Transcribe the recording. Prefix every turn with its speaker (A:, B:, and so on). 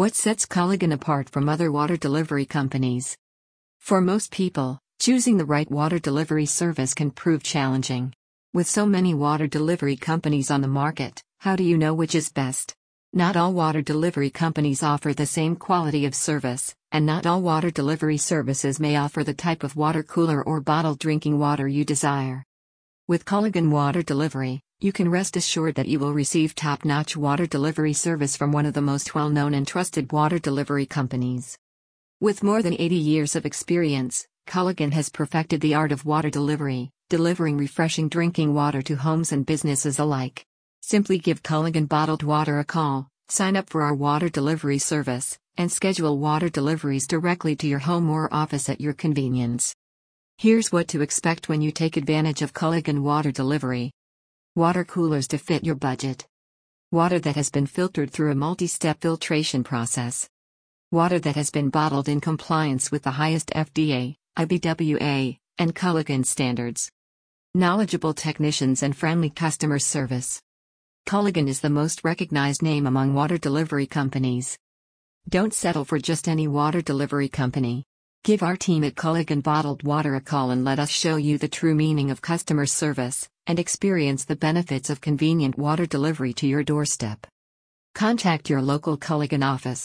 A: What sets Culligan apart from other water delivery companies? For most people, choosing the right water delivery service can prove challenging. With so many water delivery companies on the market, how do you know which is best? Not all water delivery companies offer the same quality of service, and not all water delivery services may offer the type of water cooler or bottled drinking water you desire. With Culligan Water Delivery, you can rest assured that you will receive top notch water delivery service from one of the most well known and trusted water delivery companies. With more than 80 years of experience, Culligan has perfected the art of water delivery, delivering refreshing drinking water to homes and businesses alike. Simply give Culligan Bottled Water a call, sign up for our water delivery service, and schedule water deliveries directly to your home or office at your convenience. Here's what to expect when you take advantage of Culligan Water Delivery Water coolers to fit your budget. Water that has been filtered through a multi step filtration process. Water that has been bottled in compliance with the highest FDA, IBWA, and Culligan standards. Knowledgeable technicians and friendly customer service. Culligan is the most recognized name among water delivery companies. Don't settle for just any water delivery company. Give our team at Culligan Bottled Water a call and let us show you the true meaning of customer service and experience the benefits of convenient water delivery to your doorstep. Contact your local Culligan office.